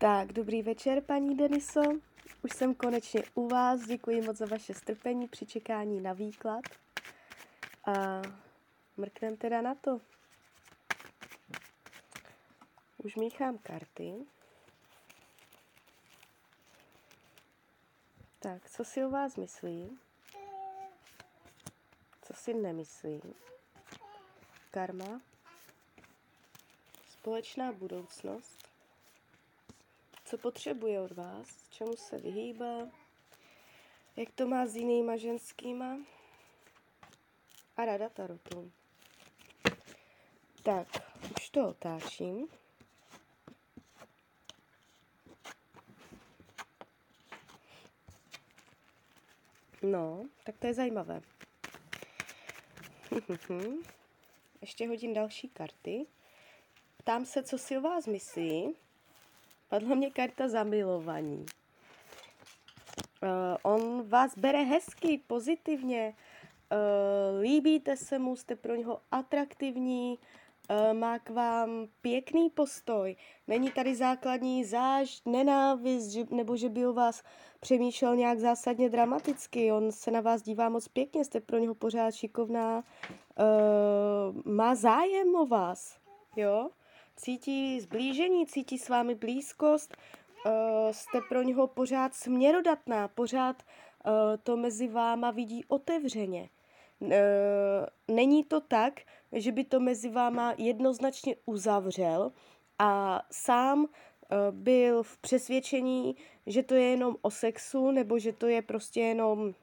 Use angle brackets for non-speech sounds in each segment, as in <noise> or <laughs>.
Tak, dobrý večer, paní Deniso. Už jsem konečně u vás. Děkuji moc za vaše strpení při čekání na výklad. A mrknem teda na to. Už míchám karty. Tak, co si o vás myslí? Co si nemyslí? Karma. Společná budoucnost. Co potřebuje od vás? Čemu se vyhýbá? Jak to má s jinýma ženskýma? A rada tarotu. Tak, už to otáčím. No, tak to je zajímavé. <laughs> Ještě hodím další karty. Ptám se, co si o vás myslí. Padla mě karta zamilovaní. Uh, on vás bere hezky, pozitivně. Uh, líbíte se mu, jste pro něho atraktivní, uh, má k vám pěkný postoj. Není tady základní záž, nenávist, že, nebo že by o vás přemýšlel nějak zásadně dramaticky. On se na vás dívá moc pěkně, jste pro něho pořád šikovná. Uh, má zájem o vás, jo? Cítí zblížení, cítí s vámi blízkost, uh, jste pro něho pořád směrodatná, pořád uh, to mezi váma vidí otevřeně. Uh, není to tak, že by to mezi váma jednoznačně uzavřel a sám byl v přesvědčení, že to je jenom o sexu, nebo že to je prostě jenom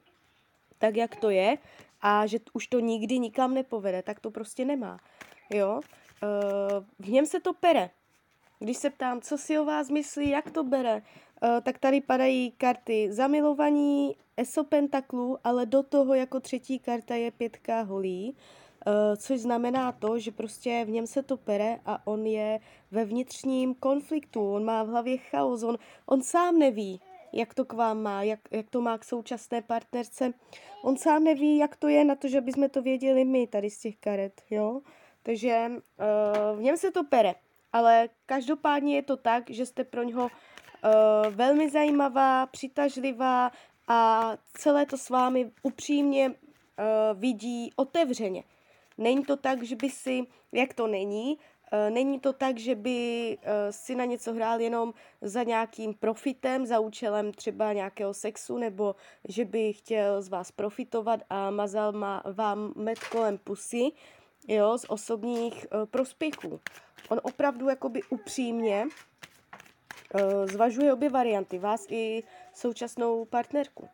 tak, jak to je a že už to nikdy nikam nepovede, tak to prostě nemá. Jo? V něm se to pere. Když se ptám, co si o vás myslí, jak to bere, tak tady padají karty zamilovaní, eso pentaklů, ale do toho jako třetí karta je pětka holí. Eh, což znamená to, že prostě v něm se to pere a on je ve vnitřním konfliktu, on má v hlavě chaos, on, on sám neví, jak to k vám má, jak, jak to má k současné partnerce. On sám neví, jak to je na to, že bychom to věděli my tady z těch karet, jo. Takže uh, v něm se to pere, ale každopádně je to tak, že jste pro něho uh, velmi zajímavá, přitažlivá a celé to s vámi upřímně uh, vidí otevřeně. Není to tak, že by si, jak to není, Není to tak, že by si na něco hrál jenom za nějakým profitem, za účelem třeba nějakého sexu, nebo že by chtěl z vás profitovat a mazal ma, vám med kolem pusy, jo, z osobních uh, prospěchů. On opravdu jakoby upřímně uh, zvažuje obě varianty, vás i současnou partnerku.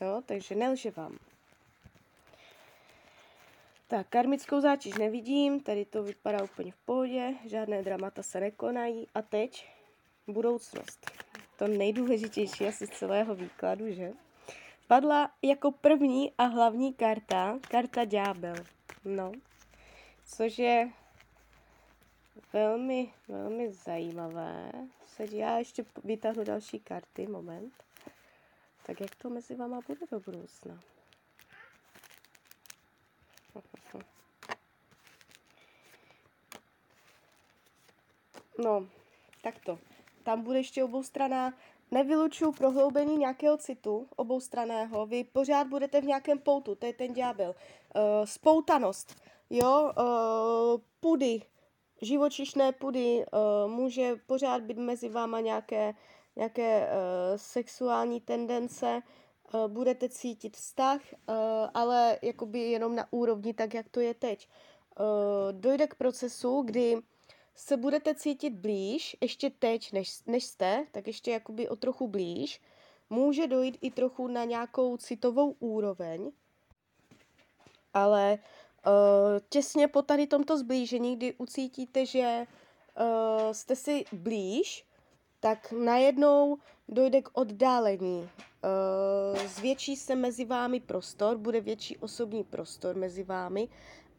Jo, takže nelže vám. Tak, karmickou zátěž nevidím, tady to vypadá úplně v pohodě, žádné dramata se nekonají. A teď budoucnost. To nejdůležitější asi z celého výkladu, že? Padla jako první a hlavní karta, karta ďábel. No, což je velmi, velmi zajímavé. Sedí, já ještě vytáhnu další karty, moment. Tak jak to mezi váma bude do budoucna? <laughs> No, takto. Tam bude ještě oboustranná. Nevylučuju prohloubení nějakého citu oboustraného. Vy pořád budete v nějakém poutu, to je ten ďábel. Uh, spoutanost, jo, uh, pudy, živočišné pudy, uh, může pořád být mezi váma nějaké, nějaké uh, sexuální tendence, uh, budete cítit vztah, uh, ale jakoby jenom na úrovni tak, jak to je teď. Uh, dojde k procesu, kdy se budete cítit blíž, ještě teď, než, než jste, tak ještě jakoby o trochu blíž. Může dojít i trochu na nějakou citovou úroveň, ale těsně po tady tomto zblížení, kdy ucítíte, že uh, jste si blíž, tak najednou dojde k oddálení. Uh, zvětší se mezi vámi prostor, bude větší osobní prostor mezi vámi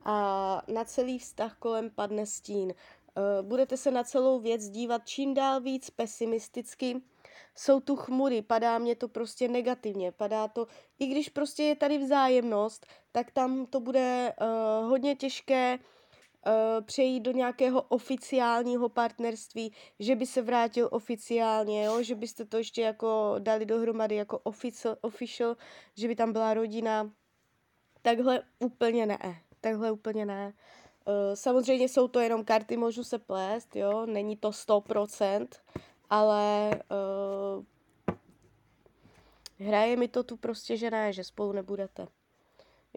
a na celý vztah kolem padne stín. Eh, budete se na celou věc dívat čím dál víc pesimisticky. Jsou tu chmury, padá mě to prostě negativně, padá to, i když prostě je tady vzájemnost, tak tam to bude uh, hodně těžké přejít do nějakého oficiálního partnerství, že by se vrátil oficiálně, jo? že byste to ještě jako dali dohromady jako official, official, že by tam byla rodina. Takhle úplně ne. Takhle úplně ne. Uh, samozřejmě jsou to jenom karty, můžu se plést, jo, není to 100%, ale uh, hraje mi to tu prostě, že ne, že spolu nebudete.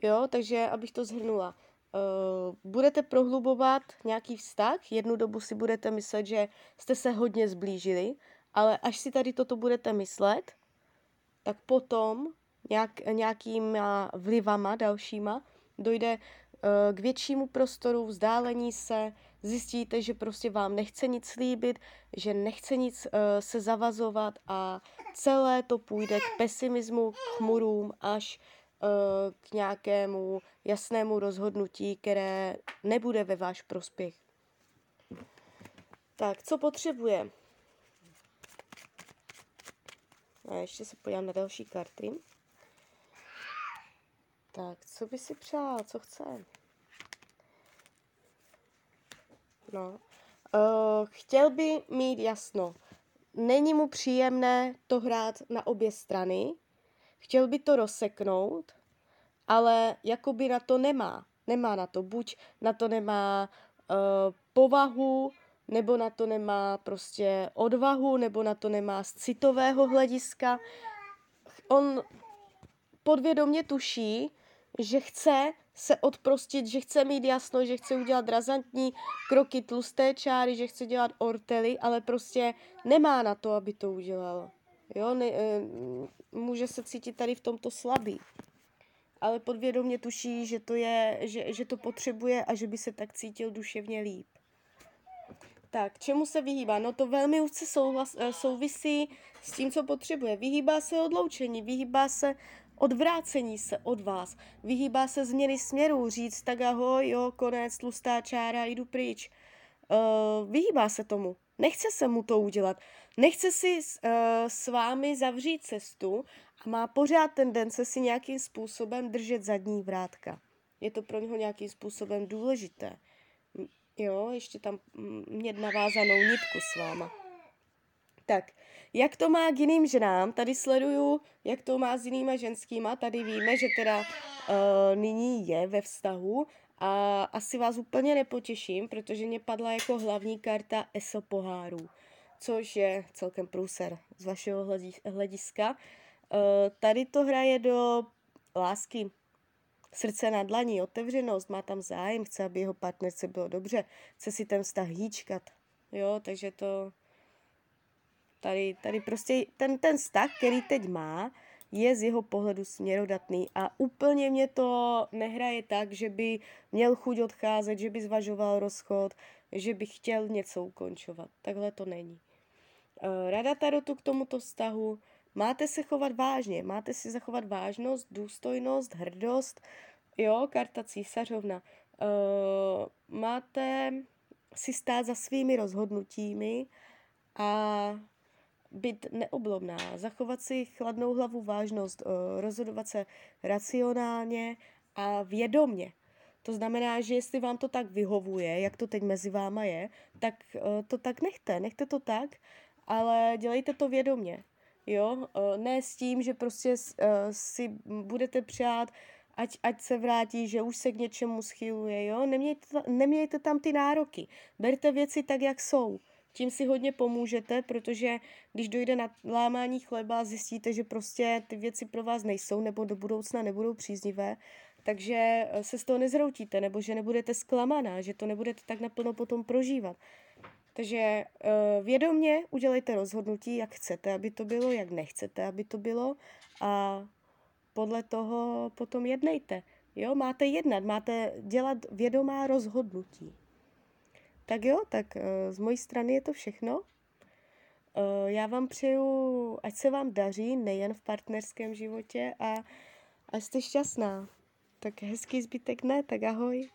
Jo, takže abych to zhrnula. Uh, budete prohlubovat nějaký vztah, jednu dobu si budete myslet, že jste se hodně zblížili, ale až si tady toto budete myslet, tak potom nějak, nějakýma vlivama dalšíma dojde uh, k většímu prostoru, vzdálení se, zjistíte, že prostě vám nechce nic slíbit, že nechce nic uh, se zavazovat a celé to půjde k pesimismu, k chmurům, až uh, k nějakému jasnému rozhodnutí, které nebude ve váš prospěch. Tak, co potřebuje? A ještě se podívám na další karty. Tak, co by si přál, co chce? No. Uh, chtěl by mít jasno. Není mu příjemné to hrát na obě strany. Chtěl by to rozseknout, ale jakoby na to nemá. Nemá na to. Buď na to nemá uh, povahu, nebo na to nemá prostě odvahu, nebo na to nemá z citového hlediska. On podvědomě tuší, že chce se odprostit, že chce mít jasno, že chce udělat razantní kroky tlusté čáry, že chce dělat ortely, ale prostě nemá na to, aby to udělal. Jo, ne, e, může se cítit tady v tomto slabý. Ale podvědomě tuší, že to, je, že, že to potřebuje a že by se tak cítil duševně líp. Tak, čemu se vyhýbá? No to velmi úzce souhlas, e, souvisí s tím, co potřebuje. Vyhýbá se odloučení, vyhýbá se odvrácení se od vás, vyhýbá se změny směru, říct tak ahoj, jo, konec, tlustá čára, jdu pryč. Uh, vyhýbá se tomu, nechce se mu to udělat, nechce si uh, s vámi zavřít cestu a má pořád tendence si nějakým způsobem držet zadní vrátka. Je to pro něho nějakým způsobem důležité. Jo, ještě tam mít navázanou nitku s váma. Tak, jak to má k jiným ženám? Tady sleduju, jak to má s jinýma ženskýma. Tady víme, že teda uh, nyní je ve vztahu a asi vás úplně nepotěším, protože mě padla jako hlavní karta ESO pohárů, což je celkem průser z vašeho hlediska. Uh, tady to hraje do lásky, srdce na dlaní, otevřenost, má tam zájem, chce, aby jeho partnerce bylo dobře, chce si ten vztah hýčkat, jo, takže to Tady, tady prostě ten, ten vztah, který teď má, je z jeho pohledu směrodatný a úplně mě to nehraje tak, že by měl chuť odcházet, že by zvažoval rozchod, že by chtěl něco ukončovat. Takhle to není. Eh, rada Tarotu k tomuto vztahu. Máte se chovat vážně, máte si zachovat vážnost, důstojnost, hrdost. Jo, karta císařovna. Uh, máte si stát za svými rozhodnutími a být neoblomná, zachovat si chladnou hlavu, vážnost, eh, rozhodovat se racionálně a vědomně. To znamená, že jestli vám to tak vyhovuje, jak to teď mezi váma je, tak eh, to tak nechte, nechte to tak, ale dělejte to vědomně. Jo, eh, ne s tím, že prostě si budete přát, ať, ať se vrátí, že už se k něčemu schyluje, jo, nemějte, nemějte tam ty nároky, berte věci tak, jak jsou tím si hodně pomůžete, protože když dojde na lámání chleba, zjistíte, že prostě ty věci pro vás nejsou nebo do budoucna nebudou příznivé, takže eh, se z toho nezroutíte, nebo že nebudete zklamaná, že to nebudete tak naplno potom prožívat. Takže uh, vědomně udělejte rozhodnutí, jak chcete, aby to bylo, jak nechcete, aby to bylo a podle toho potom jednejte. Jo, máte jednat, máte dělat vědomá rozhodnutí. Tak jo, tak eh, z mojí strany je to všechno. Eh, já vám přeju, ať se vám daří, nejen v partnerském životě a, a jste šťastná. Tak hezký zbytek ne, tak ahoj.